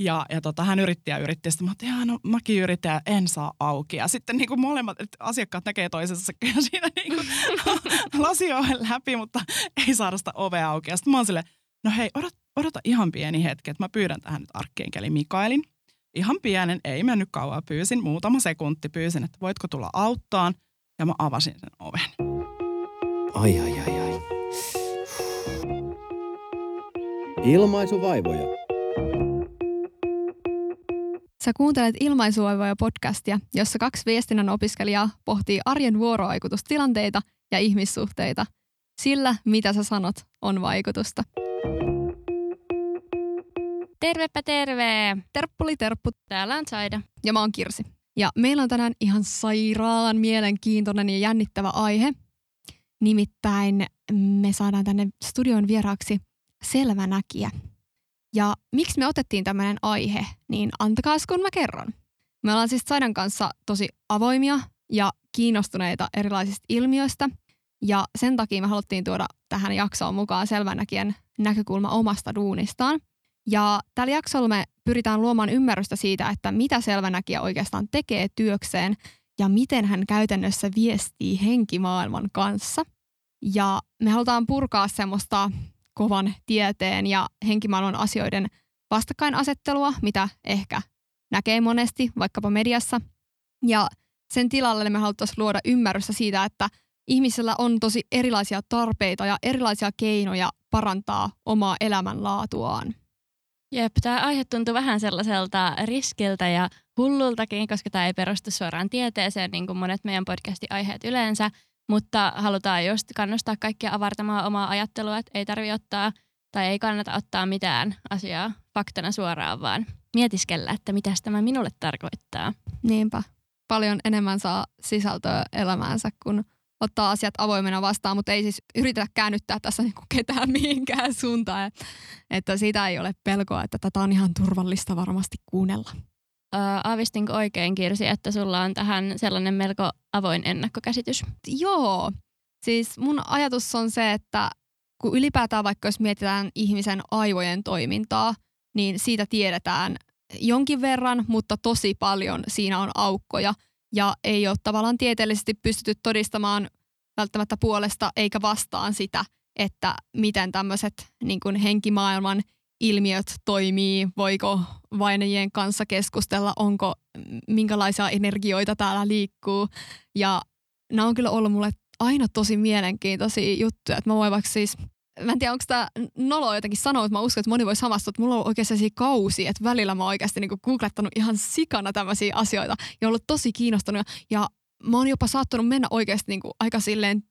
Ja, ja tota, hän yritti ja yritti. Sitten mä että no mäkin yritin ja en saa auki. Ja sitten niin kuin molemmat että asiakkaat näkee toisensa siinä niin kuin lasioven läpi, mutta ei saada sitä ovea auki. Ja sitten mä oon silleen, no hei, odota, odota ihan pieni hetki, että mä pyydän tähän nyt arkkienkeli Mikaelin. Ihan pienen, ei mennyt kauan, pyysin, muutama sekunti pyysin, että voitko tulla auttaan. Ja mä avasin sen oven. Ai ai ai ai. Ilmaisuvaivoja. Sä kuuntelet Ilmaisuvaivoja podcastia, jossa kaksi viestinnän opiskelijaa pohtii arjen vuorovaikutustilanteita ja ihmissuhteita. Sillä, mitä sä sanot, on vaikutusta. Tervepä terve! Terppuli terppu. Täällä on Saida. Ja mä oon Kirsi. Ja meillä on tänään ihan sairaan mielenkiintoinen ja jännittävä aihe. Nimittäin me saadaan tänne studion vieraaksi selvänäkijä. Ja miksi me otettiin tämmöinen aihe, niin antakaa kun mä kerron. Me ollaan siis Saidan kanssa tosi avoimia ja kiinnostuneita erilaisista ilmiöistä. Ja sen takia me haluttiin tuoda tähän jaksoon mukaan selvänäkijän näkökulma omasta duunistaan. Ja tällä jaksolla me pyritään luomaan ymmärrystä siitä, että mitä selvänäkijä oikeastaan tekee työkseen ja miten hän käytännössä viestii henkimaailman kanssa. Ja me halutaan purkaa semmoista kovan tieteen ja henkimaailman asioiden vastakkainasettelua, mitä ehkä näkee monesti vaikkapa mediassa. Ja sen tilalle me haluttaisiin luoda ymmärrystä siitä, että ihmisellä on tosi erilaisia tarpeita ja erilaisia keinoja parantaa omaa elämänlaatuaan. Jep, tämä aihe tuntuu vähän sellaiselta riskiltä ja hullultakin, koska tämä ei perustu suoraan tieteeseen, niin kuin monet meidän podcastin aiheet yleensä, mutta halutaan just kannustaa kaikkia avartamaan omaa ajattelua, että ei tarvitse ottaa tai ei kannata ottaa mitään asiaa faktana suoraan, vaan mietiskellä, että mitä tämä minulle tarkoittaa. Niinpä. Paljon enemmän saa sisältöä elämäänsä, kun ottaa asiat avoimena vastaan, mutta ei siis yritetä käännyttää tässä niinku ketään mihinkään suuntaan. Että siitä ei ole pelkoa, että tätä on ihan turvallista varmasti kuunnella. Ää, aavistinko oikein, Kirsi, että sulla on tähän sellainen melko avoin ennakkokäsitys? Joo. Siis mun ajatus on se, että kun ylipäätään vaikka jos mietitään ihmisen aivojen toimintaa, niin siitä tiedetään jonkin verran, mutta tosi paljon siinä on aukkoja – ja ei ole tavallaan tieteellisesti pystytty todistamaan välttämättä puolesta eikä vastaan sitä, että miten tämmöiset niin henkimaailman ilmiöt toimii, voiko vainajien kanssa keskustella, onko minkälaisia energioita täällä liikkuu. Ja nämä on kyllä ollut mulle aina tosi mielenkiintoisia juttuja. Että mä voin vaikka siis mä en tiedä, onko tämä nolo jotenkin sanoa, että mä uskon, että moni voi samastua, että mulla on oikein sellaisia kausia, että välillä mä oon oikeasti niinku googlettanut ihan sikana tämmöisiä asioita ja ollut tosi kiinnostunut. Ja mä oon jopa saattanut mennä oikeasti niinku aika silleen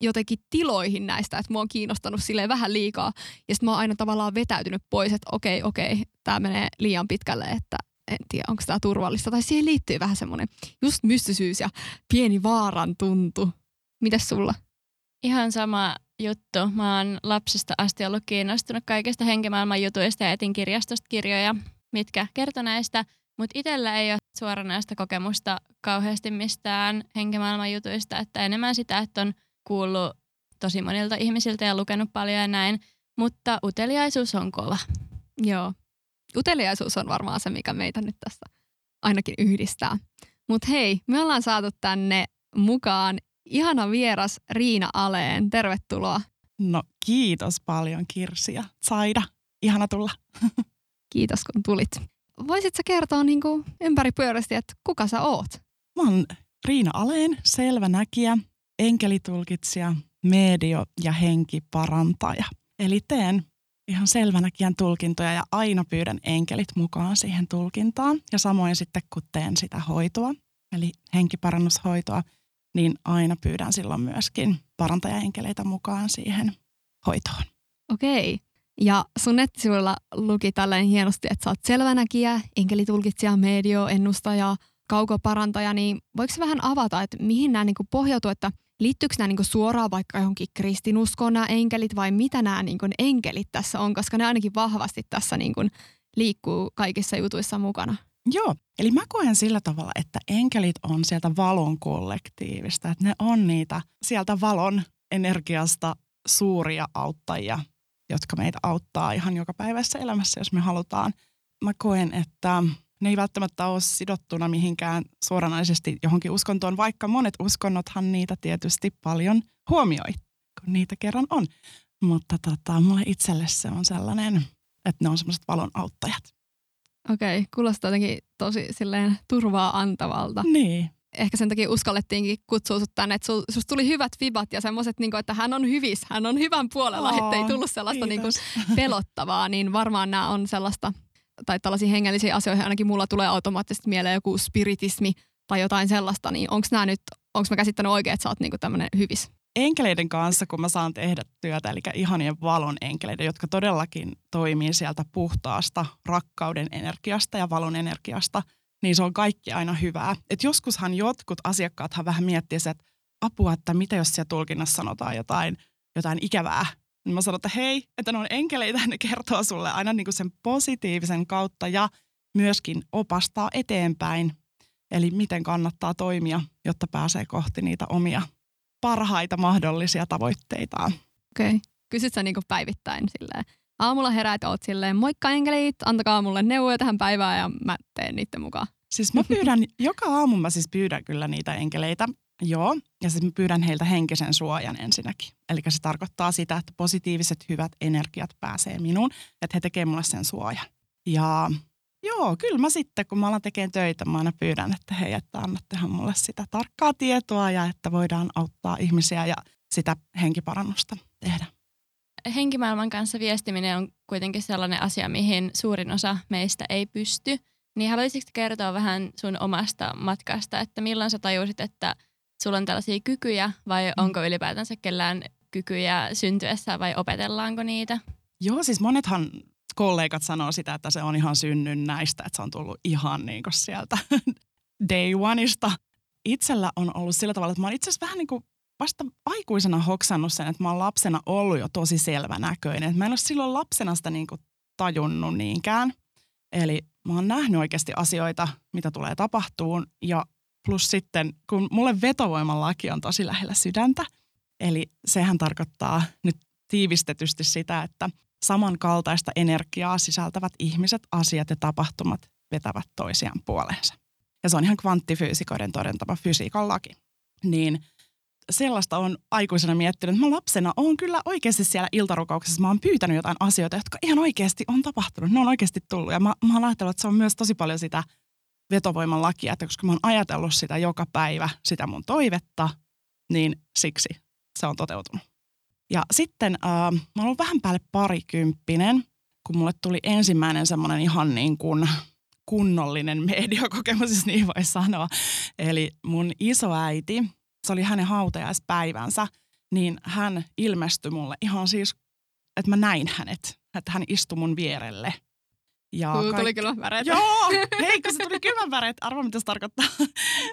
jotenkin tiloihin näistä, että mua on kiinnostanut silleen vähän liikaa. Ja sitten mä oon aina tavallaan vetäytynyt pois, että okei, okei, tämä menee liian pitkälle, että en tiedä, onko tämä turvallista. Tai siihen liittyy vähän semmoinen just mystisyys ja pieni vaaran tuntu. Mitäs sulla? Ihan sama juttu. Mä oon lapsesta asti ollut kiinnostunut kaikista henkimaailman jutuista ja etin kirjastosta kirjoja, mitkä kertoo näistä. Mutta itsellä ei ole suoranaista kokemusta kauheasti mistään henkimaailman jutuista, että enemmän sitä, että on kuullut tosi monilta ihmisiltä ja lukenut paljon ja näin. Mutta uteliaisuus on kova. Joo. Uteliaisuus on varmaan se, mikä meitä nyt tässä ainakin yhdistää. Mutta hei, me ollaan saatu tänne mukaan ihana vieras Riina Aleen. Tervetuloa. No kiitos paljon Kirsi ja Saida. Ihana tulla. Kiitos kun tulit. Voisitko kertoa niin kuin ympäripyörästi, että kuka sä oot? Mä oon Riina Aleen, selvä näkijä, enkelitulkitsija, medio ja henkiparantaja. Eli teen ihan selvänäkijän tulkintoja ja aina pyydän enkelit mukaan siihen tulkintaan. Ja samoin sitten kun teen sitä hoitoa, eli henkiparannushoitoa, niin aina pyydän silloin myöskin parantajaenkeleitä mukaan siihen hoitoon. Okei. Ja sun nettisivuilla luki tällainen hienosti, että sä oot selvänäkijä, enkelitulkitsija, medio, ennustaja, kaukoparantaja, niin voiko vähän avata, että mihin nämä niinku pohjautuu, että liittyykö nämä niinku suoraan vaikka johonkin kristinuskoon nämä enkelit vai mitä nämä niinku enkelit tässä on, koska ne ainakin vahvasti tässä niinku liikkuu kaikissa jutuissa mukana? Joo, eli mä koen sillä tavalla, että enkelit on sieltä valon kollektiivista, että ne on niitä sieltä valon energiasta suuria auttajia, jotka meitä auttaa ihan joka päivässä elämässä, jos me halutaan. Mä koen, että ne ei välttämättä ole sidottuna mihinkään suoranaisesti johonkin uskontoon, vaikka monet uskonnothan niitä tietysti paljon huomioi, kun niitä kerran on. Mutta tota, mulle itselle se on sellainen, että ne on semmoiset valon auttajat. Okei, kuulostaa jotenkin tosi silleen turvaa antavalta. Niin. Ehkä sen takia uskallettiinkin kutsua sut tänne, että sul, susta tuli hyvät vibat ja semmoiset, niin että hän on hyvissä, hän on hyvän puolella, Oo, ettei tullut sellaista niin kuin, pelottavaa, niin varmaan nämä on sellaista, tai tällaisia hengellisiä asioihin ainakin mulla tulee automaattisesti mieleen joku spiritismi tai jotain sellaista, niin onko nämä nyt, onko mä käsittänyt oikein, että sä oot niinku tämmöinen hyvis? enkeleiden kanssa, kun mä saan tehdä työtä, eli ihanien valon enkeleiden, jotka todellakin toimii sieltä puhtaasta rakkauden energiasta ja valon energiasta, niin se on kaikki aina hyvää. Et joskushan jotkut asiakkaathan vähän miettii että apua, että mitä jos siellä tulkinnassa sanotaan jotain, jotain ikävää. Niin mä sanon, että hei, että ne on enkeleitä, ne kertoo sulle aina niin kuin sen positiivisen kautta ja myöskin opastaa eteenpäin. Eli miten kannattaa toimia, jotta pääsee kohti niitä omia parhaita mahdollisia tavoitteitaan. Okei. Okay. Kysyt sä niinku päivittäin silleen, aamulla heräät oot silleen, moikka enkelit, antakaa mulle neuvoja tähän päivään ja mä teen niiden mukaan. Siis mä pyydän, joka aamu mä siis pyydän kyllä niitä enkeleitä, joo, ja siis mä pyydän heiltä henkisen suojan ensinnäkin. Eli se tarkoittaa sitä, että positiiviset hyvät energiat pääsee minuun, että he tekee mulle sen suojan. Ja joo, kyllä mä sitten, kun mä alan tekemään töitä, mä aina pyydän, että hei, että annattehan mulle sitä tarkkaa tietoa ja että voidaan auttaa ihmisiä ja sitä henkiparannusta tehdä. Henkimaailman kanssa viestiminen on kuitenkin sellainen asia, mihin suurin osa meistä ei pysty. Niin haluaisitko kertoa vähän sun omasta matkasta, että milloin sä tajusit, että sulla on tällaisia kykyjä vai onko ylipäätänsä kellään kykyjä syntyessä vai opetellaanko niitä? Joo, siis monethan kollegat sanoo sitä, että se on ihan synnynnäistä, että se on tullut ihan niin kuin sieltä day oneista. Itsellä on ollut sillä tavalla, että mä oon itse asiassa vähän niin kuin vasta aikuisena hoksannut sen, että mä oon lapsena ollut jo tosi selvänäköinen. Että mä en ole silloin lapsena sitä niin kuin tajunnut niinkään. Eli mä oon nähnyt oikeasti asioita, mitä tulee tapahtuun. Ja plus sitten, kun mulle vetovoiman laki on tosi lähellä sydäntä, eli sehän tarkoittaa nyt tiivistetysti sitä, että samankaltaista energiaa sisältävät ihmiset, asiat ja tapahtumat vetävät toisiaan puoleensa. Ja se on ihan kvanttifyysikoiden todentama fysiikan laki. Niin sellaista on aikuisena miettinyt, mä lapsena on kyllä oikeasti siellä iltarukouksessa. Mä oon pyytänyt jotain asioita, jotka ihan oikeasti on tapahtunut. Ne on oikeasti tullut. Ja mä, mä oon ajatellut, että se on myös tosi paljon sitä vetovoiman lakia, että koska mä oon ajatellut sitä joka päivä, sitä mun toivetta, niin siksi se on toteutunut. Ja sitten äh, mä oon vähän päälle parikymppinen, kun mulle tuli ensimmäinen semmoinen ihan niin kuin kunnollinen mediokokemus, jos niin voi sanoa. Eli mun isoäiti, se oli hänen hautajaispäivänsä, niin hän ilmestyi mulle ihan siis, että mä näin hänet, että hän istui mun vierelle. Ja kaikki- tuli kyllä väreet. Joo, hei kun se tuli kylmän väreet. Arvo mitä se tarkoittaa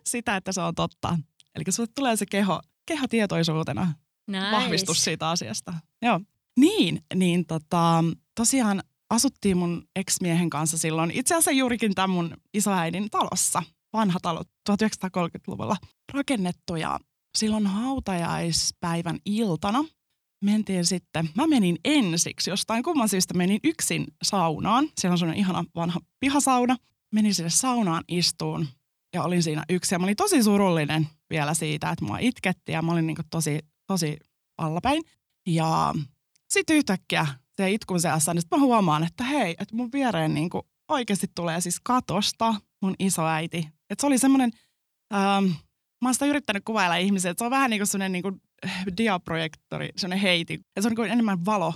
sitä, että se on totta. Eli sulle tulee se keho, keho tietoisuutena Nice. vahvistus siitä asiasta. Joo. Niin, niin tota, tosiaan asuttiin mun ex-miehen kanssa silloin itse asiassa juurikin tämän mun isoäidin talossa. Vanha talo, 1930-luvulla rakennettu ja silloin hautajaispäivän iltana mentiin sitten, mä menin ensiksi, jostain kumman syystä menin yksin saunaan. Siellä on sellainen ihana vanha pihasauna. Menin sinne saunaan istuun ja olin siinä yksin. Ja mä olin tosi surullinen vielä siitä, että mua itketti ja mä olin niin tosi, tosi allapäin. Ja sitten yhtäkkiä se itkun seassa, niin mä huomaan, että hei, että mun viereen niin oikeasti tulee siis katosta mun isoäiti. Että se oli semmoinen, ähm, mä oon sitä yrittänyt kuvailla ihmisiä, että se on vähän niin kuin semmoinen niin diaprojektori, semmoinen heiti. Ja se on niin enemmän valo,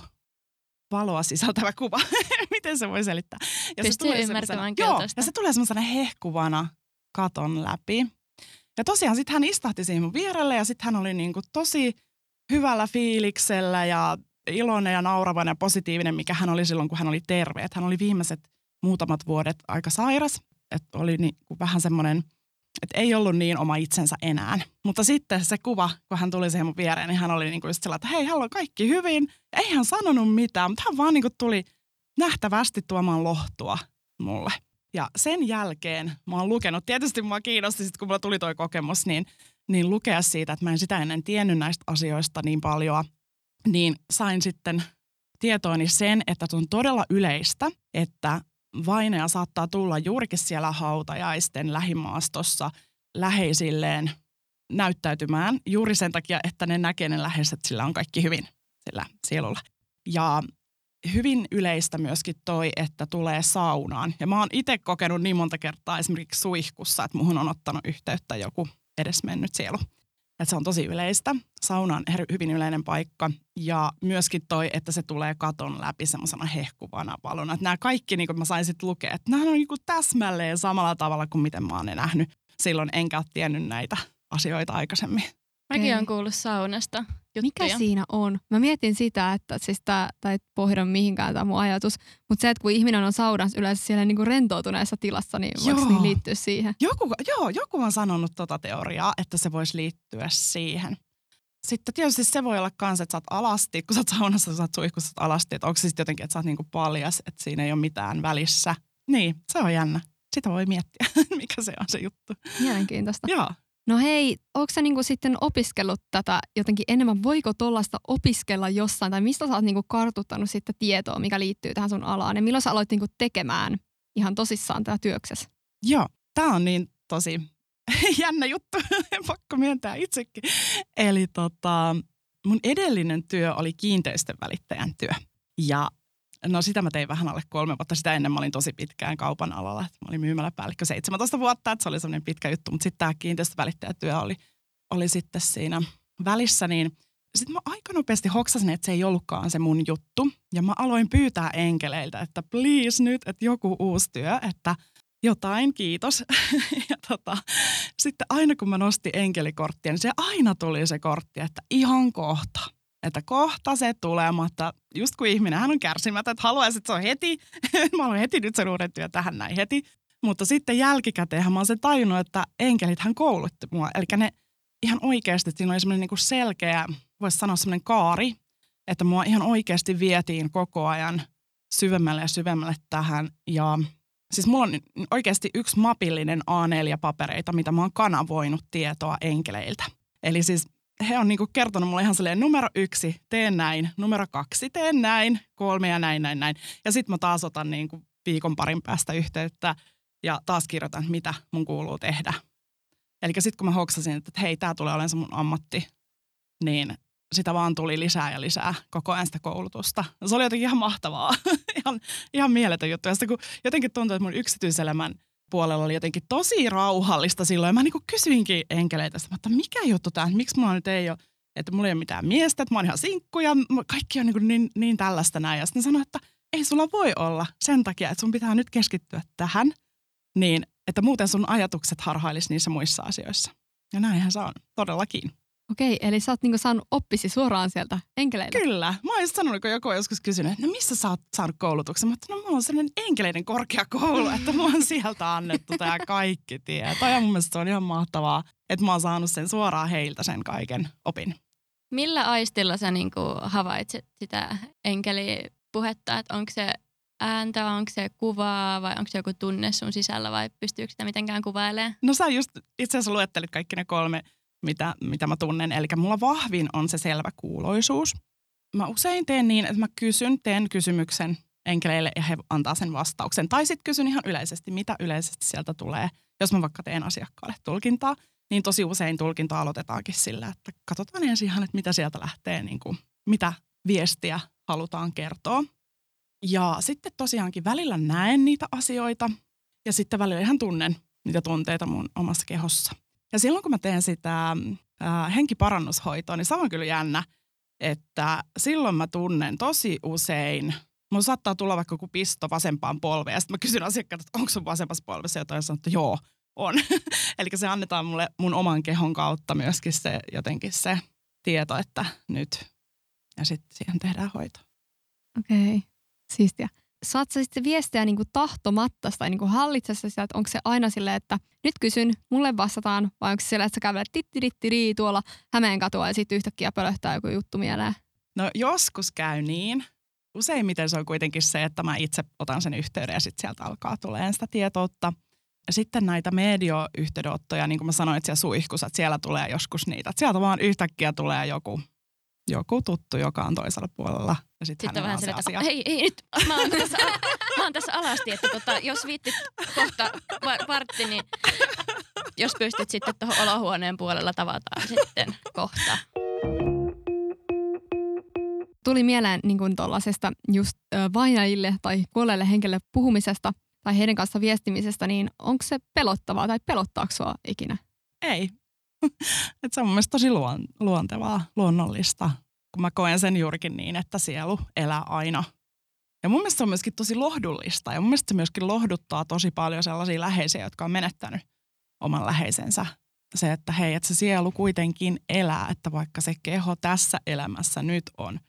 valoa sisältävä kuva. Miten se voi selittää? Ja Pystyy tulee ymmärtämään Joo, ja se tulee semmoisena hehkuvana katon läpi. Ja tosiaan sitten hän istahti siihen mun vierelle ja sitten hän oli niin kuin tosi hyvällä fiiliksellä ja iloinen ja nauravainen ja positiivinen, mikä hän oli silloin, kun hän oli terve. Et hän oli viimeiset muutamat vuodet aika sairas, että oli niin kuin vähän semmoinen, että ei ollut niin oma itsensä enää. Mutta sitten se kuva, kun hän tuli siihen mun viereen, niin hän oli niin kuin sellainen, että hei, hänellä on kaikki hyvin. Ei hän sanonut mitään, mutta hän vaan niin kuin tuli nähtävästi tuomaan lohtua mulle. Ja sen jälkeen mä oon lukenut, tietysti mua kiinnosti sit, kun mulla tuli toi kokemus, niin, niin lukea siitä, että mä en sitä ennen tiennyt näistä asioista niin paljon, niin sain sitten tietooni sen, että on todella yleistä, että vainaja saattaa tulla juurikin siellä hautajaisten lähimaastossa läheisilleen näyttäytymään juuri sen takia, että ne näkee ne läheiset, sillä on kaikki hyvin sillä sielulla. Ja hyvin yleistä myöskin toi, että tulee saunaan. Ja mä oon itse kokenut niin monta kertaa esimerkiksi suihkussa, että muhun on ottanut yhteyttä joku edesmennyt sielu. Että se on tosi yleistä. Sauna on hyvin yleinen paikka. Ja myöskin toi, että se tulee katon läpi semmoisena hehkuvana valona. Että nämä kaikki, niin kuin mä sain sitten lukea, että nämä on niin kuin täsmälleen samalla tavalla kuin miten mä oon ne nähnyt. Silloin enkä ole tiennyt näitä asioita aikaisemmin. Mäkin olen kuullut saunasta juttuja. Mikä siinä on? Mä mietin sitä, että siis tää, tää ei pohjaa mihinkään tämä mun ajatus, mutta se, että kun ihminen on saunassa yleensä siellä niinku rentoutuneessa tilassa, niin voiko niin liittyä siihen? Joku, joo, joku on sanonut tota teoriaa, että se voisi liittyä siihen. Sitten tietysti se voi olla kans, että sä oot alasti, kun sä oot saunassa, sä oot suihkussa, sä oot alasti, että onko se sitten jotenkin, että sä oot niinku paljas, että siinä ei ole mitään välissä. Niin, se on jännä. Sitä voi miettiä, mikä se on se juttu. Mielenkiintoista. Joo. No hei, onko sä niinku sitten opiskellut tätä jotenkin enemmän? Voiko tuollaista opiskella jossain? Tai mistä sä oot niinku kartuttanut sitten tietoa, mikä liittyy tähän sun alaan? Ja milloin sä aloit niinku tekemään ihan tosissaan tätä työksessä? Joo, tämä on niin tosi jännä juttu, pakko myöntää itsekin. Eli tota, mun edellinen työ oli kiinteistön välittäjän työ. Ja no sitä mä tein vähän alle kolme vuotta. Sitä ennen mä olin tosi pitkään kaupan alalla. Mä olin myymäläpäällikkö 17 vuotta, että se oli semmoinen pitkä juttu. Mutta sitten tämä kiinteistövälittäjätyö oli, oli sitten siinä välissä, niin sitten mä aika nopeasti hoksasin, että se ei ollutkaan se mun juttu. Ja mä aloin pyytää enkeleiltä, että please nyt, että joku uusi työ, että jotain, kiitos. ja tota, sitten aina kun mä nostin enkelikorttia, niin se aina tuli se kortti, että ihan kohta. Että kohta se tulee, mutta just kun ihminen hän on kärsimätön, että haluaisi, että se on heti. mä haluan heti nyt sen uuden työn tähän näin heti. Mutta sitten jälkikäteen mä oon sen tajunnut, että enkelit hän koulutti mua. Eli ne ihan oikeasti, että siinä oli semmoinen niinku selkeä, voisi sanoa semmoinen kaari, että mua ihan oikeasti vietiin koko ajan syvemmälle ja syvemmälle tähän. Ja siis mulla on oikeasti yksi mapillinen A4-papereita, mitä mä oon kanavoinut tietoa enkeleiltä. Eli siis he on niinku kertonut mulle ihan silleen numero yksi, teen näin, numero kaksi, teen näin, kolme ja näin, näin, näin. Ja sitten mä taas otan niinku viikon parin päästä yhteyttä ja taas kirjoitan, mitä mun kuuluu tehdä. Eli sitten kun mä hoksasin, että hei, tämä tulee olemaan se mun ammatti, niin sitä vaan tuli lisää ja lisää koko ajan sitä koulutusta. Se oli jotenkin ihan mahtavaa, ihan, ihan mieletön juttu. Ja sitten kun jotenkin tuntui, että mun yksityiselämän puolella oli jotenkin tosi rauhallista silloin. Ja mä niin kysyinkin enkeleitä, että mikä juttu tämä, miksi mulla nyt ei ole, että mulla ei ole mitään miestä, että mä oon ihan sinkku ja kaikki on niin, niin, niin tällaista näin. Ja sitten sanoin, että ei sulla voi olla sen takia, että sun pitää nyt keskittyä tähän, niin että muuten sun ajatukset harhailis niissä muissa asioissa. Ja näinhän se on, todellakin. Okei, eli sä oot niinku saanut oppisi suoraan sieltä enkeleiltä. Kyllä. Mä oon sanonut, kun joku on joskus kysynyt, että no missä sä oot saanut koulutuksen? Mä oon, no mulla on sellainen enkeleiden korkeakoulu, että mulla on sieltä annettu tämä kaikki tieto. Ja mun mielestä se on ihan mahtavaa, että mä oon saanut sen suoraan heiltä sen kaiken opin. Millä aistilla sä niinku havaitset sitä enkelipuhetta? Että onko se ääntä, onko se kuvaa vai onko se joku tunne sun sisällä vai pystyykö sitä mitenkään kuvailemaan? No sä just itse asiassa luettelit kaikki ne kolme, mitä, mitä mä tunnen. Eli mulla vahvin on se selvä kuuloisuus. Mä usein teen niin, että mä kysyn, teen kysymyksen enkeleille ja he antaa sen vastauksen. Tai sitten kysyn ihan yleisesti, mitä yleisesti sieltä tulee. Jos mä vaikka teen asiakkaalle tulkintaa, niin tosi usein tulkinta aloitetaankin sillä, että katsotaan ensin ihan, että mitä sieltä lähtee, niin kuin, mitä viestiä halutaan kertoa. Ja sitten tosiaankin välillä näen niitä asioita ja sitten välillä ihan tunnen niitä tunteita mun omassa kehossa. Ja silloin kun mä teen sitä äh, henkiparannushoitoa, niin se on kyllä jännä, että silloin mä tunnen tosi usein, mulla saattaa tulla vaikka joku pisto vasempaan polveen ja sitten mä kysyn asiakkaat, että onko sun vasempassa polvessa jotain ja sanon, että joo, on. Eli se annetaan mulle mun oman kehon kautta myöskin se jotenkin se tieto, että nyt ja sitten siihen tehdään hoito. Okei, siistiä. Saat sä sitten viestiä niin tahtomatta tai niin hallitsessa sitä, että onko se aina silleen, että nyt kysyn, mulle vastataan, vai onko se silleen, että sä kävelet tittirittiri tuolla Hämeen katua ja sitten yhtäkkiä pölöhtää joku juttu mieleen? No joskus käy niin. Useimmiten se on kuitenkin se, että mä itse otan sen yhteyden ja sitten sieltä alkaa tulemaan sitä tietoutta. Sitten näitä medioyhteydenottoja, niin kuin mä sanoin, että siellä suihkussa, että siellä tulee joskus niitä. Että sieltä vaan yhtäkkiä tulee joku, joku tuttu, joka on toisella puolella. Ja sit Sitten vähän se sille, että asia. hei, hei nyt, mä oon tässä, mä oon tässä alasti, että tota, jos viittit kohta va- vartti, niin jos pystyt sitten tuohon olohuoneen puolella tavataan sitten kohta. Tuli mieleen niin kuin tuollaisesta just vainajille tai kuolleille henkilöille puhumisesta tai heidän kanssa viestimisestä, niin onko se pelottavaa tai pelottaako sua ikinä? Ei. Et se on mun mielestä tosi luon, luontevaa, luonnollista, kun mä koen sen juurikin niin, että sielu elää aina. Ja mun mielestä se on myöskin tosi lohdullista ja mun mielestä se myöskin lohduttaa tosi paljon sellaisia läheisiä, jotka on menettänyt oman läheisensä. Se, että hei, että se sielu kuitenkin elää, että vaikka se keho tässä elämässä nyt on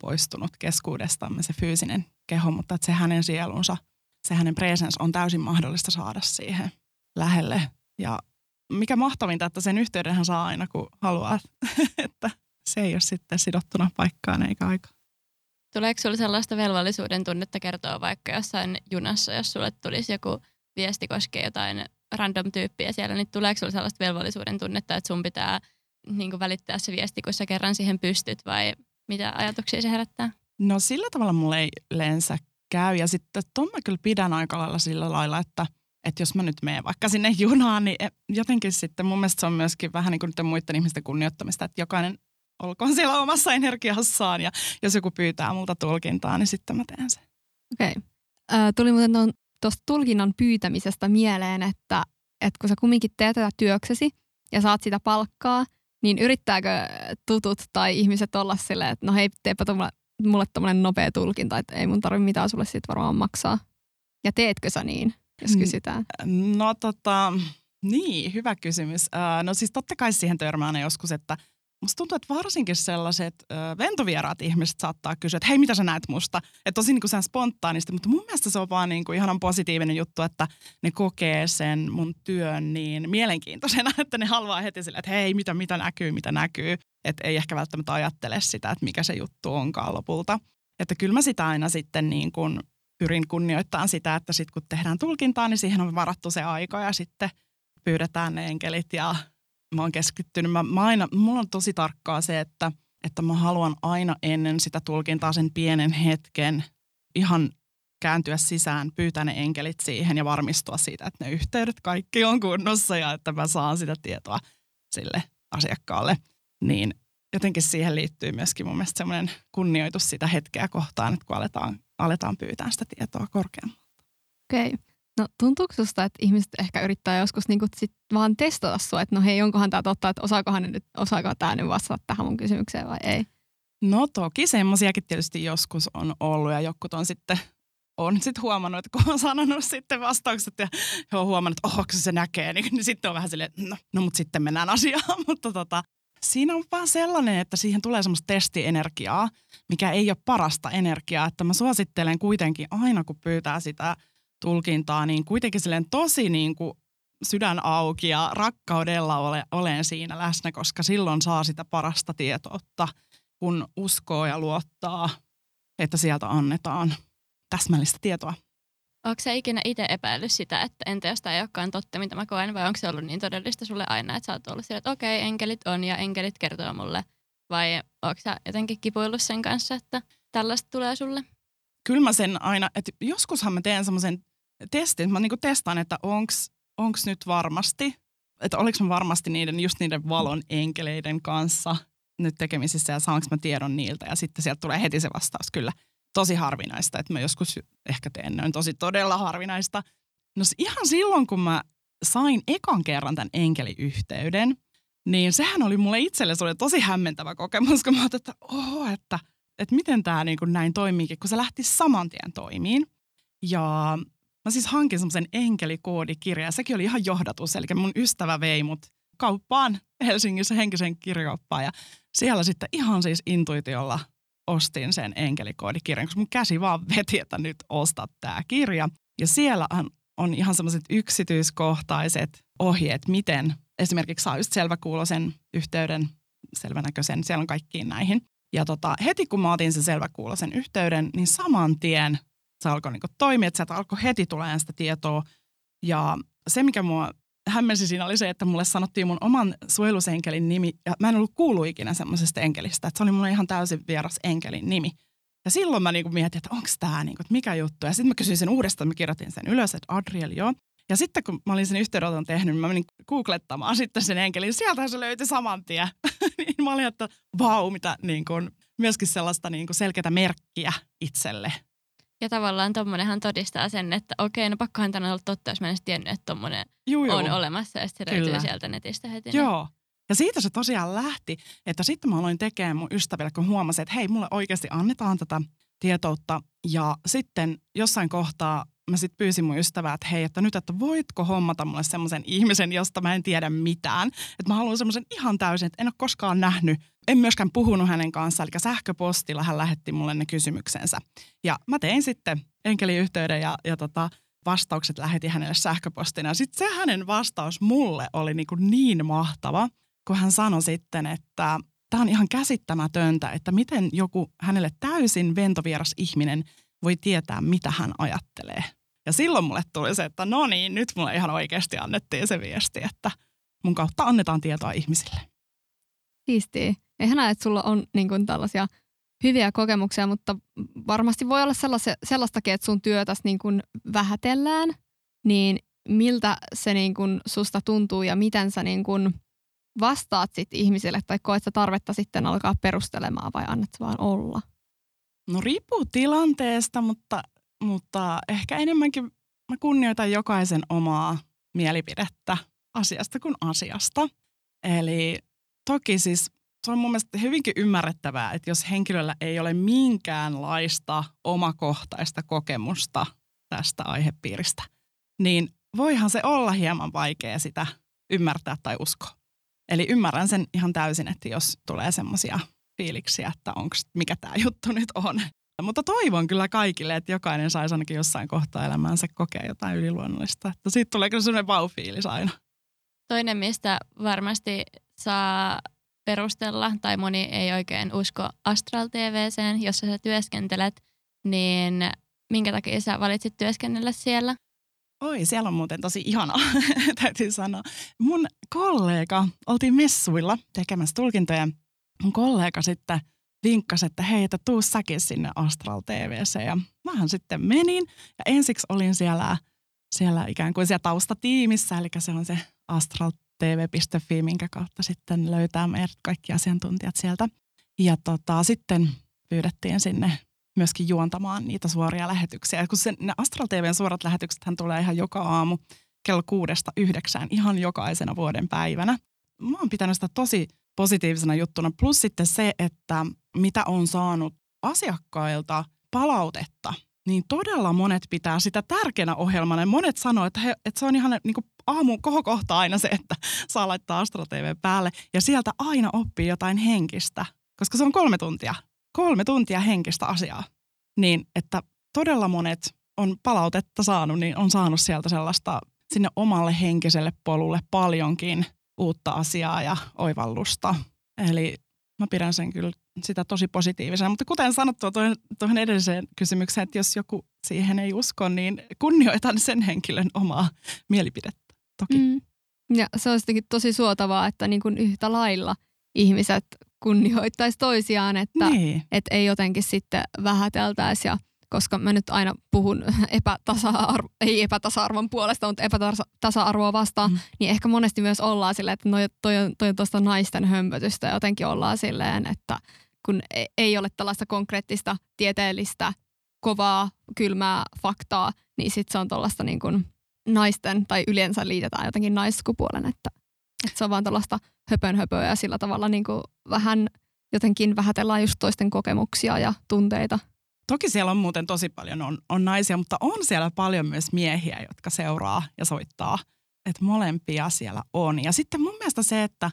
poistunut keskuudestamme, se fyysinen keho, mutta että se hänen sielunsa, se hänen presens on täysin mahdollista saada siihen lähelle. Ja mikä mahtavinta, että sen yhteydenhän saa aina kun haluaa, että se ei ole sitten sidottuna paikkaan eikä aikaan. Tuleeko sinulle sellaista velvollisuuden tunnetta kertoa vaikka jossain junassa, jos sulle tulisi joku viesti koskee jotain random tyyppiä siellä, niin tuleeko sinulle sellaista velvollisuuden tunnetta, että sun pitää niin kuin välittää se viesti, kun sä kerran siihen pystyt vai mitä ajatuksia se herättää? No sillä tavalla mulle ei yleensä käy ja sitten ton mä kyllä pidän aika lailla sillä lailla, että, että jos mä nyt menen vaikka sinne junaan, niin e- jotenkin sitten mun mielestä se on myöskin vähän niin kuin muiden ihmisten kunnioittamista, että jokainen olkoon siellä omassa energiassaan ja jos joku pyytää multa tulkintaa, niin sitten mä teen sen. Okei. Okay. Tuli muuten tuosta tulkinnan pyytämisestä mieleen, että, että kun sä kumminkin teet tätä työksesi ja saat sitä palkkaa, niin yrittääkö tutut tai ihmiset olla silleen, että no hei, teepä mulle, mulle tommonen nopea tulkinta, että ei mun tarvitse mitään sulle siitä varmaan maksaa. Ja teetkö sä niin, jos Mm. kysytään? No tota, niin, hyvä kysymys. No siis totta kai siihen törmää aina joskus, että musta tuntuu, että varsinkin sellaiset ventovieraat ihmiset saattaa kysyä, että hei, mitä sä näet musta? Että tosi niin kuin spontaanisti, mutta mun mielestä se on vaan niin kuin ihanan positiivinen juttu, että ne kokee sen mun työn niin mielenkiintoisena, että ne haluaa heti sille, että hei, mitä, mitä näkyy, mitä näkyy. Että ei ehkä välttämättä ajattele sitä, että mikä se juttu onkaan lopulta. Että kyllä mä sitä aina sitten niin kuin pyrin kunnioittamaan sitä, että sitten kun tehdään tulkintaa, niin siihen on varattu se aika ja sitten pyydetään ne enkelit ja mä oon keskittynyt. Mä, mä aina, mulla on tosi tarkkaa se, että, että mä haluan aina ennen sitä tulkintaa sen pienen hetken ihan kääntyä sisään, pyytää ne enkelit siihen ja varmistua siitä, että ne yhteydet kaikki on kunnossa ja että mä saan sitä tietoa sille asiakkaalle. Niin jotenkin siihen liittyy myöskin mun mielestä semmoinen kunnioitus sitä hetkeä kohtaan, että kun aletaan, aletaan pyytää sitä tietoa korkeammalta. Okei. Okay. No tuntuuko susta, että ihmiset ehkä yrittää joskus niinku sit vaan testata sua, että no hei, onkohan tämä totta, että osaakohan ne nyt, osaako tämä nyt vastata tähän mun kysymykseen vai ei? No toki semmoisiakin tietysti joskus on ollut ja jokut on sitten on sitten huomannut, että kun on sanonut sitten vastaukset ja he on huomannut, että oho, se näkee, niin, niin sitten on vähän silleen, että no, no mutta sitten mennään asiaan. mutta tota, siinä on vaan sellainen, että siihen tulee semmoista testienergiaa, mikä ei ole parasta energiaa. Että mä suosittelen kuitenkin aina, kun pyytää sitä tulkintaa, niin kuitenkin silleen tosi niin kuin sydän auki ja rakkaudella ole, olen siinä läsnä, koska silloin saa sitä parasta tietoutta, kun uskoo ja luottaa, että sieltä annetaan täsmällistä tietoa. Onko se ikinä itse epäillyt sitä, että entä jos tämä ei olekaan totta, mitä mä koen, vai onko se ollut niin todellista sulle aina, että sä oot ollut sillä, että okei, enkelit on ja enkelit kertoo mulle, vai onko sä jotenkin kipuillut sen kanssa, että tällaista tulee sulle? Kyllä mä sen aina, että joskushan mä teen semmoisen testin, että mä niinku testaan, että onks, onks nyt varmasti, että oliks mä varmasti niiden, just niiden valon enkeleiden kanssa nyt tekemisissä ja saanko mä tiedon niiltä ja sitten sieltä tulee heti se vastaus kyllä. Tosi harvinaista, että mä joskus ehkä teen noin tosi todella harvinaista. No ihan silloin, kun mä sain ekan kerran tämän enkeliyhteyden, niin sehän oli mulle itselle se oli tosi hämmentävä kokemus, kun mä ajattelin, että oho, että, että miten tämä niin kuin näin toimiikin, kun se lähti saman tien toimiin. Ja mä siis hankin semmoisen enkelikoodikirjan, ja sekin oli ihan johdatus, eli mun ystävä vei mut kauppaan Helsingissä henkisen kirjakauppaan, ja siellä sitten ihan siis intuitiolla ostin sen enkelikoodikirjan, koska mun käsi vaan veti, että nyt ostat tämä kirja. Ja siellä on ihan semmoiset yksityiskohtaiset ohjeet, miten esimerkiksi saa just selväkuuloisen yhteyden, selvänäköisen, siellä on kaikkiin näihin. Ja tota, heti kun mä otin sen selväkuuloisen yhteyden, niin saman tien se alkoi niinku toimia, että sieltä alkoi heti tulemaan sitä tietoa. Ja se, mikä mua hämmensi siinä oli se, että mulle sanottiin mun oman suojelusenkelin nimi, ja mä en ollut kuullut ikinä semmoisesta enkelistä, että se oli mulle ihan täysin vieras enkelin nimi. Ja silloin mä niinku mietin, että onko tämä, niinku, mikä juttu. Ja sitten mä kysyin sen uudestaan, mä kirjoitin sen ylös, että Adriel, joo. Ja sitten kun mä olin sen yhteydenoton tehnyt, niin mä menin googlettamaan sitten sen enkelin. Sieltähän se löytyi saman tien. niin mä olin, että vau, mitä niin kuin, myöskin sellaista niin selkeää merkkiä itselle. Ja tavallaan tommonenhan todistaa sen, että okei, no pakkohan tänne olla totta, jos mä en edes tiennyt, että tommonen Juu, juu. on olemassa ja sitten se Kyllä. löytyy sieltä netistä heti. Joo. Ja siitä se tosiaan lähti, että sitten mä aloin tekemään mun ystäville, kun huomasin, että hei, mulle oikeasti annetaan tätä tietoutta. Ja sitten jossain kohtaa mä sitten pyysin mun ystävää, että hei, että nyt, että voitko hommata mulle semmoisen ihmisen, josta mä en tiedä mitään. Että mä haluan semmoisen ihan täysin, että en ole koskaan nähnyt, en myöskään puhunut hänen kanssaan. Eli sähköpostilla hän lähetti mulle ne kysymyksensä. Ja mä tein sitten enkeliyhteyden ja, ja tota, vastaukset lähetin hänelle sähköpostina. Sitten se hänen vastaus mulle oli niin, kuin niin mahtava, kun hän sanoi sitten, että tämä on ihan käsittämätöntä, että miten joku hänelle täysin ventovieras ihminen voi tietää, mitä hän ajattelee. Ja silloin mulle tuli se, että no niin, nyt mulle ihan oikeasti annettiin se viesti, että mun kautta annetaan tietoa ihmisille. Siistiä. Näe, että sulla on niin kuin tällaisia hyviä kokemuksia, mutta varmasti voi olla sellaisia, sellaistakin, että sun työtäs niin kuin vähätellään, niin miltä se niin kuin susta tuntuu ja miten sä niin kuin vastaat sit ihmisille tai koet sä tarvetta sitten alkaa perustelemaan vai annat sä vaan olla? No riippuu tilanteesta, mutta, mutta ehkä enemmänkin mä kunnioitan jokaisen omaa mielipidettä asiasta kuin asiasta. Eli toki siis se on mun mielestä hyvinkin ymmärrettävää, että jos henkilöllä ei ole minkäänlaista omakohtaista kokemusta tästä aihepiiristä, niin voihan se olla hieman vaikea sitä ymmärtää tai uskoa. Eli ymmärrän sen ihan täysin, että jos tulee semmoisia fiiliksiä, että onko mikä tämä juttu nyt on. Mutta toivon kyllä kaikille, että jokainen saisi ainakin jossain kohtaa elämäänsä kokea jotain yliluonnollista. Että siitä tulee kyllä semmoinen vau-fiilis aina. Toinen, mistä varmasti saa perustella, tai moni ei oikein usko Astral TVCen, jossa sä työskentelet, niin minkä takia sä valitsit työskennellä siellä? Oi, siellä on muuten tosi ihana, täytyy sanoa. Mun kollega, oltiin messuilla tekemässä tulkintoja. Mun kollega sitten vinkkasi, että hei, että tuu säkin sinne Astral TVC. Ja mähän sitten menin ja ensiksi olin siellä, siellä ikään kuin siellä taustatiimissä, eli se on se astraltv.fi, minkä kautta sitten löytää meidät kaikki asiantuntijat sieltä. Ja tota, sitten pyydettiin sinne myöskin juontamaan niitä suoria lähetyksiä. Kun se, ne Astral TVn suorat lähetykset hän tulee ihan joka aamu kello kuudesta yhdeksään ihan jokaisena vuoden päivänä. Mä oon pitänyt sitä tosi positiivisena juttuna. Plus sitten se, että mitä on saanut asiakkailta palautetta, niin todella monet pitää sitä tärkeänä ohjelmana. Ja monet sanoo, että, he, että se on ihan niin kuin aamun kohokohta aina se, että saa laittaa Astro TV päälle. Ja sieltä aina oppii jotain henkistä, koska se on kolme tuntia. Kolme tuntia henkistä asiaa. Niin, että todella monet on palautetta saanut, niin on saanut sieltä sellaista sinne omalle henkiselle polulle paljonkin uutta asiaa ja oivallusta. Eli mä pidän sen kyllä sitä tosi positiivisena. Mutta kuten sanottua tuohon, tuohon edelliseen kysymykseen, että jos joku siihen ei usko, niin kunnioitan sen henkilön omaa mielipidettä. Toki. Mm. Ja se on sittenkin tosi suotavaa, että niin kuin yhtä lailla ihmiset kunnioittaisi toisiaan, että Niin. et ei jotenkin sitten vähäteltäisi ja koska mä nyt aina puhun epätasa-arvo, ei epätasa-arvon puolesta, mutta epätasa-arvoa vastaan, Mm. niin ehkä monesti myös ollaan silleen, että noi, toi on, toi on tuosta naisten hömpötystä ja jotenkin ollaan silleen, että kun e- ei ole tällaista konkreettista, tieteellistä, kovaa, kylmää faktaa, niin sitten se on tuollaista niin kuin naisten, tai yleensä liitetään jotenkin naissukupuolen, että, että se on vaan tuollaista höpönhöpöä ja sillä tavalla niin kuin vähän jotenkin vähätellään just toisten kokemuksia ja tunteita. Toki siellä on muuten tosi paljon on, on naisia, mutta on siellä paljon myös miehiä, jotka seuraa ja soittaa. Että molempia siellä on. Ja sitten mun mielestä se, että,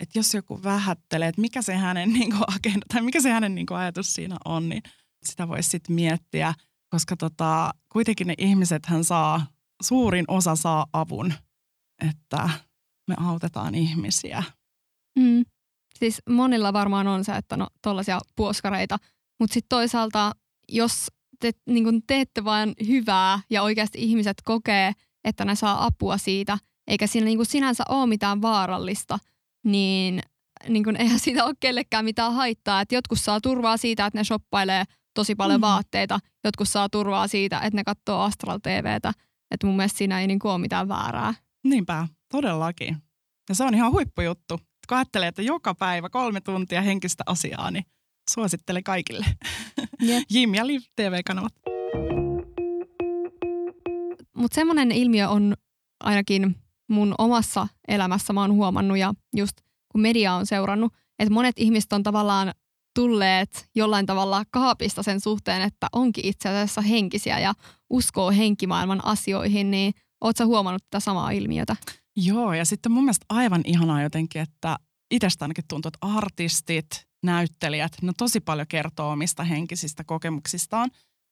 että jos joku vähättelee, että mikä se hänen niin kuin, agenda tai mikä se hänen niin kuin, ajatus siinä on, niin sitä voisi sitten miettiä. Koska tota, kuitenkin ne ihmiset hän saa, suurin osa saa avun, että me autetaan ihmisiä. Mm. Siis monilla varmaan on se, että no tollaisia puoskareita, mutta sitten toisaalta, jos te niin kun teette vain hyvää ja oikeasti ihmiset kokee, että ne saa apua siitä, eikä siinä niin kuin sinänsä ole mitään vaarallista, niin, niin kuin eihän siitä ole kellekään mitään haittaa. Et jotkut saa turvaa siitä, että ne shoppailee tosi paljon mm. vaatteita, jotkut saa turvaa siitä, että ne katsoo Astral TVtä. Että mun mielestä siinä ei niin kuin ole mitään väärää. Niinpä, todellakin. Ja se on ihan huippujuttu. Kun ajattelee, että joka päivä kolme tuntia henkistä asiaa, niin suosittelen kaikille. Yep. Jim ja Liv TV-kanavat. Mutta semmoinen ilmiö on ainakin mun omassa elämässä mä oon huomannut ja just kun media on seurannut, että monet ihmiset on tavallaan tulleet jollain tavalla kaapista sen suhteen, että onkin itse asiassa henkisiä ja uskoo henkimaailman asioihin, niin oot sä huomannut tätä samaa ilmiötä? Joo, ja sitten mun mielestä aivan ihanaa jotenkin, että itsestä ainakin tuntuu, että artistit, näyttelijät, ne tosi paljon kertoo omista henkisistä kokemuksistaan.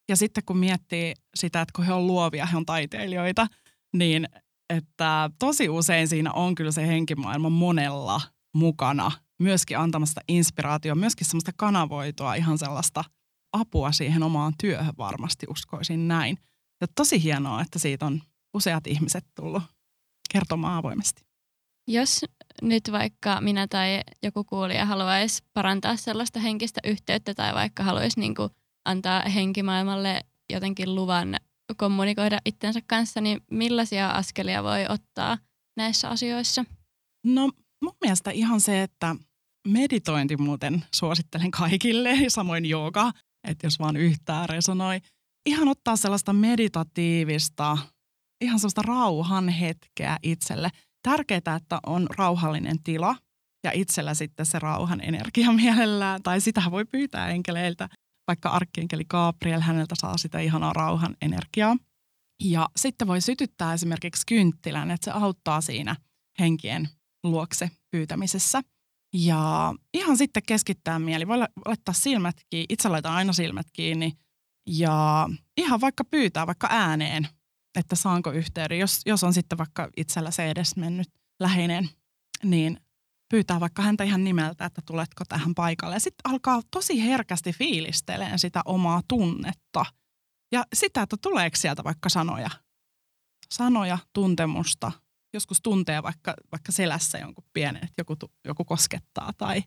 Ja sitten kun miettii sitä, että kun he on luovia, he on taiteilijoita, niin että tosi usein siinä on kyllä se henkimaailma monella mukana, myöskin antamasta inspiraatioa, myöskin semmoista kanavoitua ihan sellaista apua siihen omaan työhön varmasti uskoisin näin. Ja tosi hienoa, että siitä on useat ihmiset tullut kertomaan avoimesti. Jos nyt vaikka minä tai joku kuulija haluaisi parantaa sellaista henkistä yhteyttä tai vaikka haluaisi niin kuin antaa henkimaailmalle jotenkin luvan kommunikoida itsensä kanssa, niin millaisia askelia voi ottaa näissä asioissa? No mun mielestä ihan se, että meditointi muuten suosittelen kaikille, samoin jooga, että jos vaan yhtään resonoi. Ihan ottaa sellaista meditatiivista, ihan sellaista rauhan hetkeä itselle. Tärkeää, että on rauhallinen tila ja itsellä sitten se rauhan energia mielellään, tai sitä voi pyytää enkeleiltä vaikka arkkienkeli Gabriel, häneltä saa sitä ihanaa rauhan energiaa. Ja sitten voi sytyttää esimerkiksi kynttilän, että se auttaa siinä henkien luokse pyytämisessä. Ja ihan sitten keskittää mieli. Voi laittaa silmät kiinni, itse laitan aina silmät kiinni. Ja ihan vaikka pyytää vaikka ääneen, että saanko yhteyden. Jos, jos on sitten vaikka itsellä se edes mennyt läheinen, niin pyytää vaikka häntä ihan nimeltä, että tuletko tähän paikalle. Ja sitten alkaa tosi herkästi fiilisteleen sitä omaa tunnetta. Ja sitä, että tuleeko sieltä vaikka sanoja. Sanoja, tuntemusta. Joskus tuntee vaikka, vaikka selässä jonkun pienen, että joku, joku koskettaa. Tai,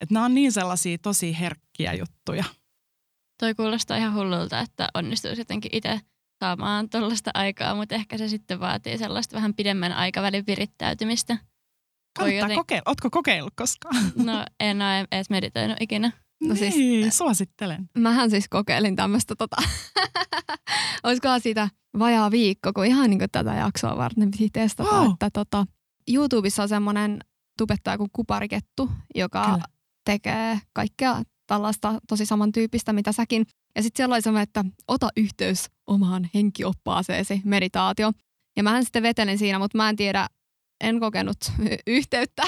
että nämä on niin sellaisia tosi herkkiä juttuja. Toi kuulostaa ihan hullulta, että onnistuisi jotenkin itse saamaan tuollaista aikaa, mutta ehkä se sitten vaatii sellaista vähän pidemmän aikavälin virittäytymistä. Kannattaa joten... kokeilla. Ootko kokeillut koskaan? No en ole edes meditoinut ikinä. No siis, niin, suosittelen. Mähän siis kokeilin tämmöistä, tota, olisikohan siitä vajaa viikko, kun ihan niin kuin tätä jaksoa varten piti testata, wow. että tota, YouTubessa on semmoinen tubettaja kuin Kuparikettu, joka Kyllä. tekee kaikkea tällaista tosi samantyyppistä, mitä säkin. Ja sitten siellä oli semmoinen, että ota yhteys omaan henkioppaaseen meditaatio. Ja mähän sitten vetelin siinä, mutta mä en tiedä, en kokenut yhteyttä.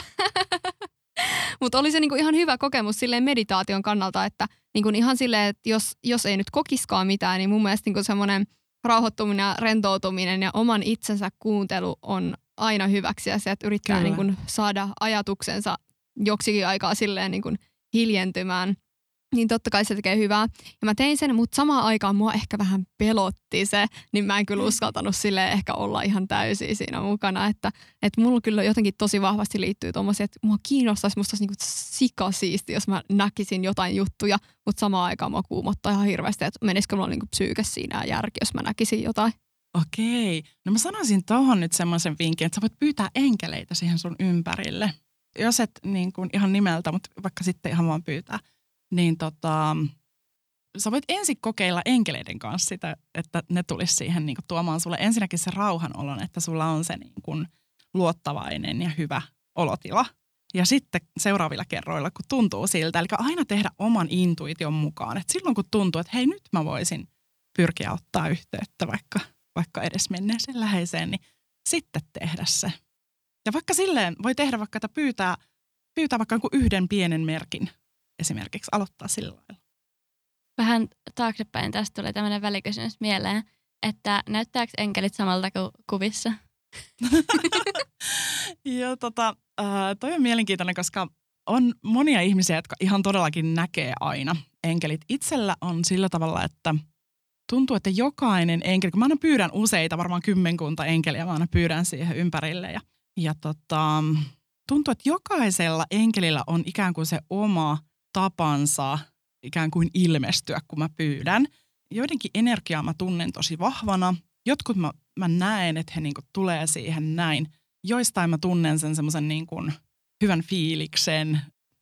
Mutta oli se niinku ihan hyvä kokemus silleen meditaation kannalta, että niinku ihan silleen, että jos, jos ei nyt kokiskaan mitään, niin mun mielestä niinku semmoinen rauhoittuminen ja rentoutuminen ja oman itsensä kuuntelu on aina hyväksi ja se, että yrittää niinku saada ajatuksensa joksikin aikaa silleen niinku hiljentymään niin totta kai se tekee hyvää. Ja mä tein sen, mutta samaan aikaan mua ehkä vähän pelotti se, niin mä en kyllä mm. uskaltanut sille ehkä olla ihan täysin siinä mukana. Että, että mulla kyllä jotenkin tosi vahvasti liittyy tuommoisia, että mua kiinnostaisi, musta niinku sikasiisti, jos mä näkisin jotain juttuja, mutta samaan aikaan mua kuumottaa ihan hirveästi, että menisikö mulla niinku psyyke siinä ja järki, jos mä näkisin jotain. Okei. No mä sanoisin tuohon nyt semmoisen vinkin, että sä voit pyytää enkeleitä siihen sun ympärille. Jos et niin kuin ihan nimeltä, mutta vaikka sitten ihan vaan pyytää niin tota, sä voit ensin kokeilla enkeleiden kanssa sitä, että ne tulisi siihen niin tuomaan sulle ensinnäkin se rauhanolon, että sulla on se niin kuin luottavainen ja hyvä olotila. Ja sitten seuraavilla kerroilla, kun tuntuu siltä, eli aina tehdä oman intuition mukaan. Että silloin kun tuntuu, että hei nyt mä voisin pyrkiä ottaa yhteyttä vaikka, vaikka edes menneeseen läheiseen, niin sitten tehdä se. Ja vaikka silleen voi tehdä vaikka, että pyytää, pyytää vaikka yhden pienen merkin esimerkiksi aloittaa sillä lailla? Vähän taaksepäin tästä tulee tämmöinen välikysymys mieleen, että näyttääkö enkelit samalta kuin kuvissa? Joo, tota, äh, toi on mielenkiintoinen, koska on monia ihmisiä, jotka ihan todellakin näkee aina enkelit. Itsellä on sillä tavalla, että tuntuu, että jokainen enkeli, kun mä aina pyydän useita, varmaan kymmenkunta enkeliä, mä aina pyydän siihen ympärille. Ja, ja tota, tuntuu, että jokaisella enkelillä on ikään kuin se oma tapansa ikään kuin ilmestyä, kun mä pyydän. Joidenkin energiaa mä tunnen tosi vahvana. Jotkut mä, mä näen, että he niinku tulee siihen näin. Joistain mä tunnen sen semmoisen niinku hyvän fiiliksen.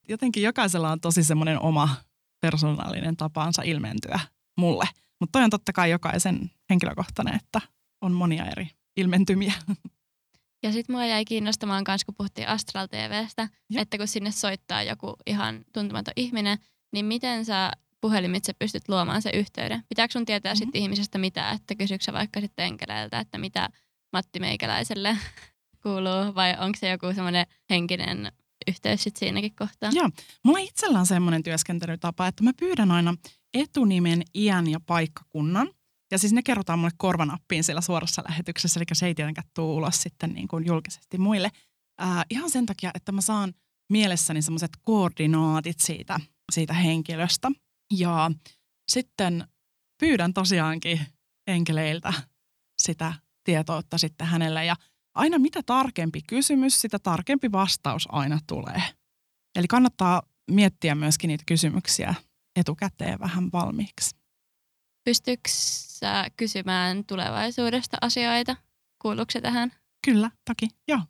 Jotenkin jokaisella on tosi semmoinen oma persoonallinen tapansa ilmentyä mulle. Mutta toi on totta kai jokaisen henkilökohtainen, että on monia eri ilmentymiä. Ja sitten mua jäi kiinnostamaan myös, kun puhuttiin Astral TVstä, Joo. että kun sinne soittaa joku ihan tuntematon ihminen, niin miten sä puhelimitse pystyt luomaan se yhteyden? Pitääkö sun tietää mm-hmm. sitten ihmisestä mitä, että kysyykö sä vaikka sitten enkeleiltä, että mitä Matti Meikäläiselle kuuluu, vai onko se joku semmoinen henkinen yhteys sitten siinäkin kohtaa? Joo. Mulla itsellä on semmoinen työskentelytapa, että mä pyydän aina etunimen, iän ja paikkakunnan. Ja siis ne kerrotaan mulle korvanappiin siellä suorassa lähetyksessä, eli se ei tietenkään tule ulos sitten niin kuin julkisesti muille. Ää, ihan sen takia, että mä saan mielessäni semmoiset koordinaatit siitä, siitä henkilöstä. Ja sitten pyydän tosiaankin enkeleiltä sitä tietoutta sitten hänelle. Ja aina mitä tarkempi kysymys, sitä tarkempi vastaus aina tulee. Eli kannattaa miettiä myöskin niitä kysymyksiä etukäteen vähän valmiiksi. Pystyykö sä kysymään tulevaisuudesta asioita? Kuuluuko se tähän? Kyllä, toki, joo.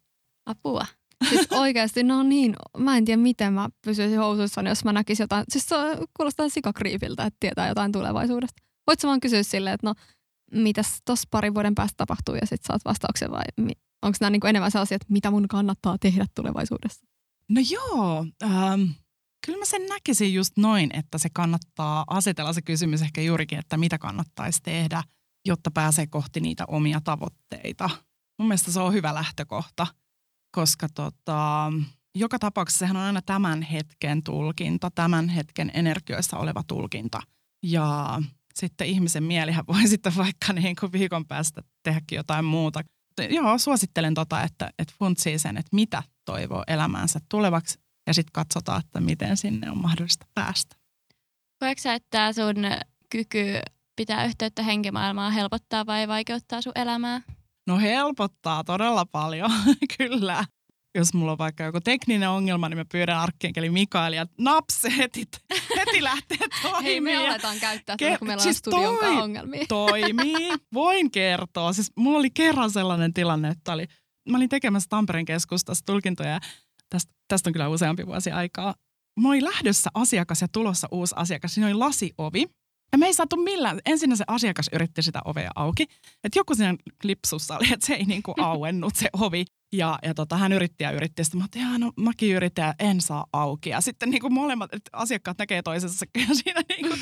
Apua. Siis oikeasti ne on niin, mä en tiedä miten mä pysyisin housuissani, jos mä näkisin jotain. Siis se kuulostaa sikakriipiltä, että tietää jotain tulevaisuudesta. Voit sä vaan kysyä silleen, että no mitäs tossa parin vuoden päästä tapahtuu ja sit saat vastauksen vai onko nämä niinku enemmän sellaisia, että mitä mun kannattaa tehdä tulevaisuudessa? No joo, ähm, kyllä mä sen näkisin just noin, että se kannattaa asetella se kysymys ehkä juurikin, että mitä kannattaisi tehdä, jotta pääsee kohti niitä omia tavoitteita. Mun mielestä se on hyvä lähtökohta, koska tota, joka tapauksessa sehän on aina tämän hetken tulkinta, tämän hetken energioissa oleva tulkinta. Ja sitten ihmisen mielihän voi sitten vaikka niin kuin viikon päästä tehdäkin jotain muuta. Joo, suosittelen tota, että, että funtsii sen, että mitä toivoo elämäänsä tulevaksi ja sitten katsotaan, että miten sinne on mahdollista päästä. Koetko sä, että sun kyky pitää yhteyttä henkimaailmaan helpottaa vai vaikeuttaa sun elämää? No helpottaa todella paljon, kyllä. Jos mulla on vaikka joku tekninen ongelma, niin mä pyydän arkkienkelin Mikaelia, naps, heti, heti lähtee toimimaan. Hei, me aletaan käyttää Ke- kun meillä on siis studion toi- ongelmia. toimii. Voin kertoa. Siis mulla oli kerran sellainen tilanne, että oli, mä olin tekemässä Tampereen keskustassa tulkintoja. Tästä, tästä on kyllä useampi vuosi aikaa. Mä oli lähdössä asiakas ja tulossa uusi asiakas. Siinä oli lasiovi. Ja me ei saatu millään. Ensin se asiakas yritti sitä ovea auki. Että joku siinä lipsussa oli, että se ei niinku auennut se ovi. Ja, ja tota, hän yritti ja yritti. Sitten mä ajattelin, "Jaa, no mäkin yritän ja en saa auki. Ja sitten niinku molemmat että asiakkaat näkee toisensa ja siinä niinku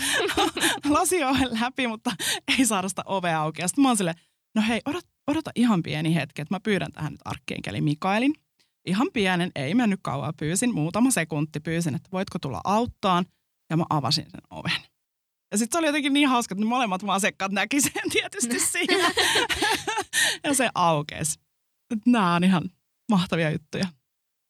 lasioven läpi, mutta ei saada sitä ovea auki. Ja sitten mä oon silleen, no hei, odot, odota ihan pieni hetki, että mä pyydän tähän nyt arkkienkeli Mikaelin. Ihan pienen, ei mennyt kauan, pyysin muutama sekunti, pyysin, että voitko tulla auttaan. Ja mä avasin sen oven. Ja sitten se oli jotenkin niin hauska, että ne molemmat mun asiakkaat näki sen tietysti siinä. ja se aukesi. Nämä on ihan mahtavia juttuja.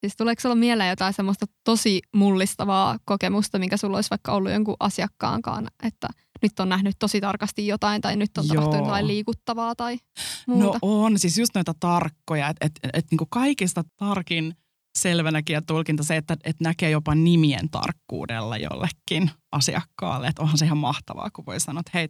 Siis tuleeko sulla mieleen jotain semmoista tosi mullistavaa kokemusta, minkä sulla olisi vaikka ollut jonkun asiakkaankaan, että nyt on nähnyt tosi tarkasti jotain tai nyt on Joo. tapahtunut jotain liikuttavaa tai muuta? No on, siis just noita tarkkoja, että et, et, et niinku kaikista tarkin selvänäkin tulkinta se, että et näkee jopa nimien tarkkuudella jollekin asiakkaalle. Että onhan se ihan mahtavaa, kun voi sanoa, että hei,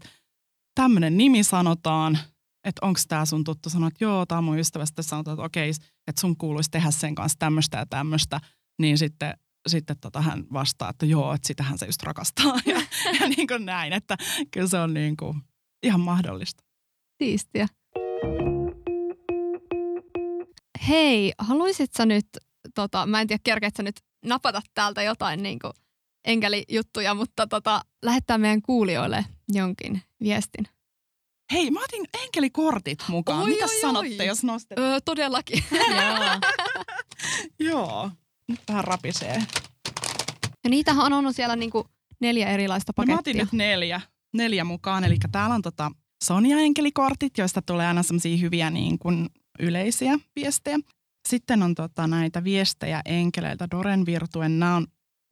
tämmöinen nimi sanotaan, että onko tämä sun tuttu. Sanoa, että joo, tämä on mun ystävä. Sitten sanotaan, että okei, että sun kuuluisi tehdä sen kanssa tämmöistä ja tämmöistä. Niin sitten, sitten tota hän vastaa, että joo, että sitähän se just rakastaa. Ja, ja niin kuin näin, että kyllä se on niin kuin ihan mahdollista. Siistiä. Hei, haluaisit sä nyt, tota, mä en tiedä kerkeet sä nyt napata täältä jotain niin kuin enkelijuttuja, mutta tota, lähettää meidän kuulijoille jonkin viestin. Hei, mä otin enkelikortit mukaan. Oi, Mitä oi, sanotte, oi. jos nostet? Öö, todellakin. Joo. Nyt vähän rapisee. Ja niitähän on ollut siellä niin kuin neljä erilaista No, mä pakettia. otin nyt neljä, neljä mukaan. Eli täällä on tota Sonia-enkelikortit, joista tulee aina semmoisia hyviä niin kuin yleisiä viestejä. Sitten on tota näitä viestejä enkeleiltä. Doren Virtuen, nämä on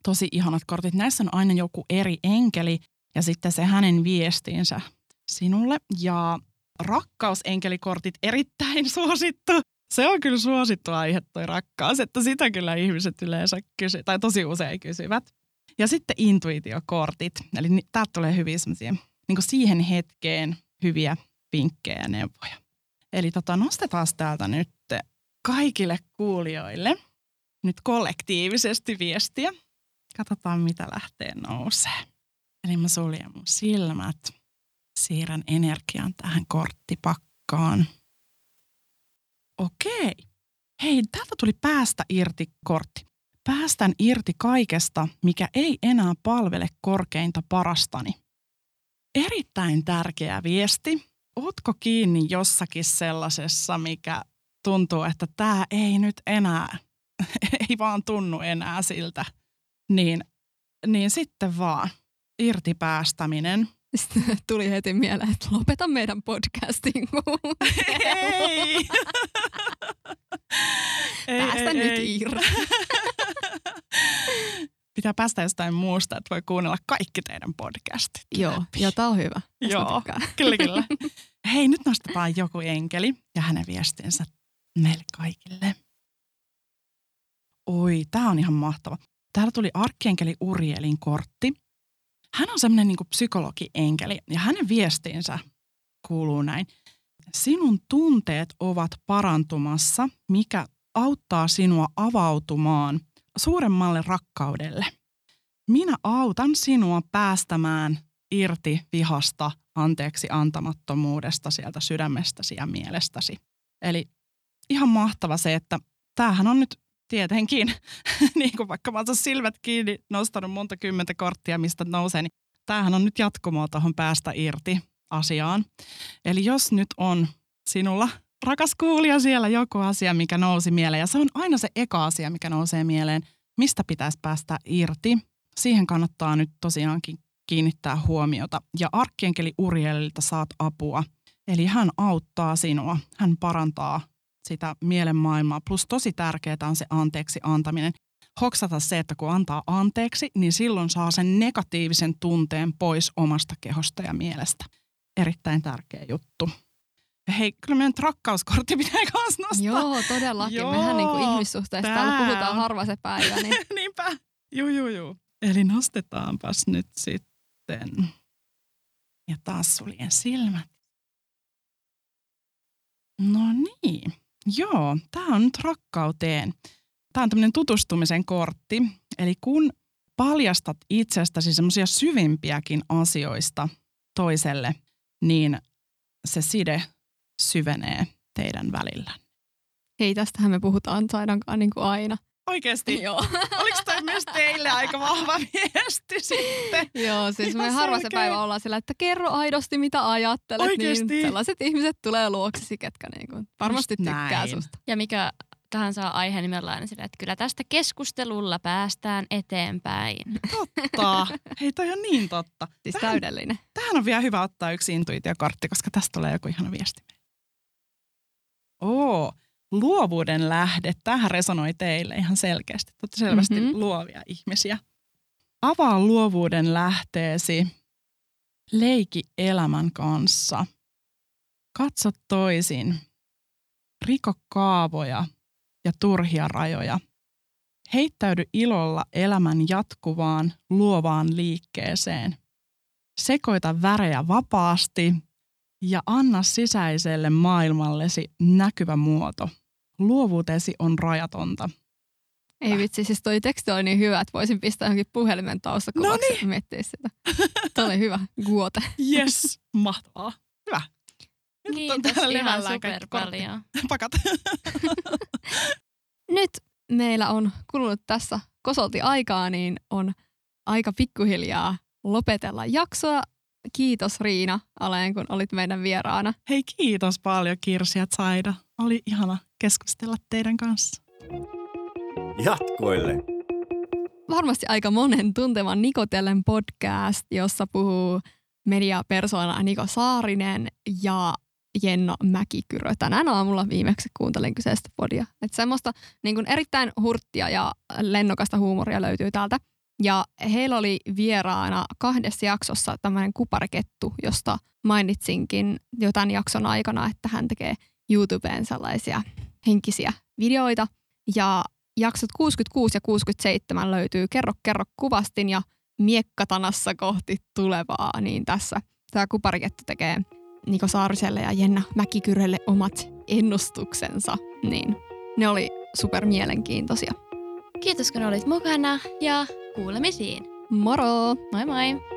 tosi ihanat kortit. Näissä on aina joku eri enkeli ja sitten se hänen viestinsä sinulle. Ja rakkausenkelikortit erittäin suosittu. Se on kyllä suosittu aihe toi rakkaus, että sitä kyllä ihmiset yleensä kysyvät, tai tosi usein kysyvät. Ja sitten intuitiokortit, eli täältä tulee hyviä semmoisia niin siihen hetkeen hyviä vinkkejä ja neuvoja. Eli tota, nostetaan täältä nyt kaikille kuulijoille nyt kollektiivisesti viestiä. Katsotaan, mitä lähtee nousee. Eli mä suljen mun silmät, siirrän energian tähän korttipakkaan. Okei. Hei, täältä tuli päästä irti kortti. Päästän irti kaikesta, mikä ei enää palvele korkeinta parastani. Erittäin tärkeä viesti. Ootko kiinni jossakin sellaisessa, mikä tuntuu, että tämä ei nyt enää, ei vaan tunnu enää siltä, niin, niin sitten vaan irti päästäminen. Sitten tuli heti mieleen, että lopeta meidän podcastin. ei. Päästä ei, nyt ei. irti. Pitää päästä jostain muusta, että voi kuunnella kaikki teidän podcastit. Joo, ja tää on hyvä. Tästä Joo. Kyllä, kyllä. Hei, nyt nostetaan joku enkeli ja hänen viestinsä meille kaikille. Oi, tämä on ihan mahtava. Täällä tuli arkkienkeli Urielin kortti. Hän on semmoinen niin psykologi-enkeli ja hänen viestinsä kuuluu näin. Sinun tunteet ovat parantumassa, mikä auttaa sinua avautumaan suuremmalle rakkaudelle. Minä autan sinua päästämään irti vihasta, anteeksi antamattomuudesta sieltä sydämestäsi ja mielestäsi. Eli ihan mahtava se, että tämähän on nyt tietenkin, niin kuin vaikka mä oon silmät kiinni, nostanut monta kymmentä korttia, mistä nousee, niin tämähän on nyt jatkumoa tuohon päästä irti asiaan. Eli jos nyt on sinulla, rakas kuulija, siellä joku asia, mikä nousi mieleen, ja se on aina se eka asia, mikä nousee mieleen, mistä pitäisi päästä irti. Siihen kannattaa nyt tosiaankin kiinnittää huomiota. Ja arkkienkeli Urielilta saat apua. Eli hän auttaa sinua, hän parantaa sitä mielenmaailmaa. Plus tosi tärkeää on se anteeksi antaminen. Hoksata se, että kun antaa anteeksi, niin silloin saa sen negatiivisen tunteen pois omasta kehosta ja mielestä. Erittäin tärkeä juttu. Hei, kyllä meidän rakkauskortti pitää myös nostaa. Joo, todellakin. Joo, Mehän niin kuin ihmissuhteista täällä tää puhutaan on- harva se päivä. Niin Niinpä. Juu, juu, juu. Eli nostetaanpas nyt sitten. Ja taas suljen silmät. No niin. Joo, tämä on nyt rakkauteen. Tämä on tämmöinen tutustumisen kortti. Eli kun paljastat itsestäsi semmoisia syvimpiäkin asioista toiselle, niin se side syvenee teidän välillä. hei, tästähän me puhutaan Saidankaan niin kuin aina. Oikeasti? Joo. Oliko toi myös teille aika vahva viesti sitten? Joo, siis Ihan me harva se päivä ollaan sillä, että kerro aidosti mitä ajattelet. Oikeesti? Niin sellaiset ihmiset tulee luoksesi, ketkä niinku varmasti Just tykkää näin. susta. Ja mikä tahansa aihe, niin me ollaan aina sillä, että kyllä tästä keskustelulla päästään eteenpäin. Totta. Hei, toi on niin totta. Siis Tähän, täydellinen. tähän on vielä hyvä ottaa yksi intuitiokortti, koska tästä tulee joku ihana viesti. Oo, luovuuden lähde. Tähän resonoi teille ihan selkeästi. Te olette selvästi Mhm. mm-hmm. luovia ihmisiä. Avaa luovuuden lähteesi. Leiki elämän kanssa. Katso toisin. Riko kaavoja ja turhia rajoja. Heittäydy ilolla elämän jatkuvaan, luovaan liikkeeseen. Sekoita värejä vapaasti ja anna sisäiselle maailmallesi näkyvä muoto. Luovuutesi on rajatonta. Ei vitsi, siis toi teksti oli niin hyvä, että voisin pistää johonkin puhelimen taustakuvaksi Noniin. ja miettiä sitä. Toi oli hyvä. Guote. Yes, mahtavaa. Hyvä. Nyt on Kiitos täällä ihan super paljon. Pakat. Nyt meillä on kulunut tässä kosolti aikaa, niin on aika pikkuhiljaa lopetella jaksoa. Kiitos Riina Aleen, kun olit meidän vieraana. Hei, kiitos paljon Kirsi ja Saida. Oli ihana keskustella teidän kanssa. Jatkoille. varmasti aika monen tunteman Nikotellen podcast, jossa puhuu mediapersona Niko Saarinen ja Jenno Mäkikyrö. Tänään aamulla viimeksi kuuntelin kyseistä podia. Et semmoista niin kuin erittäin hurttia ja lennokasta huumoria löytyy täältä. Ja heillä oli vieraana kahdessa jaksossa tämmöinen kuparikettu, josta mainitsinkin jo tämän jakson aikana, että hän tekee YouTubeen sellaisia henkisiä videoita. Ja jaksot 66 ja 67 löytyy Kerro kerro kuvastin ja Miekkatanassa kohti tulevaa, niin tässä tämä kuparikettu tekee Niko Saariselle ja Jenna Mäkikyrelle omat ennustuksensa, niin ne oli super mielenkiintoisia. Kiitos kun olit mukana ja kuulemisiin. Moro! Moi moi!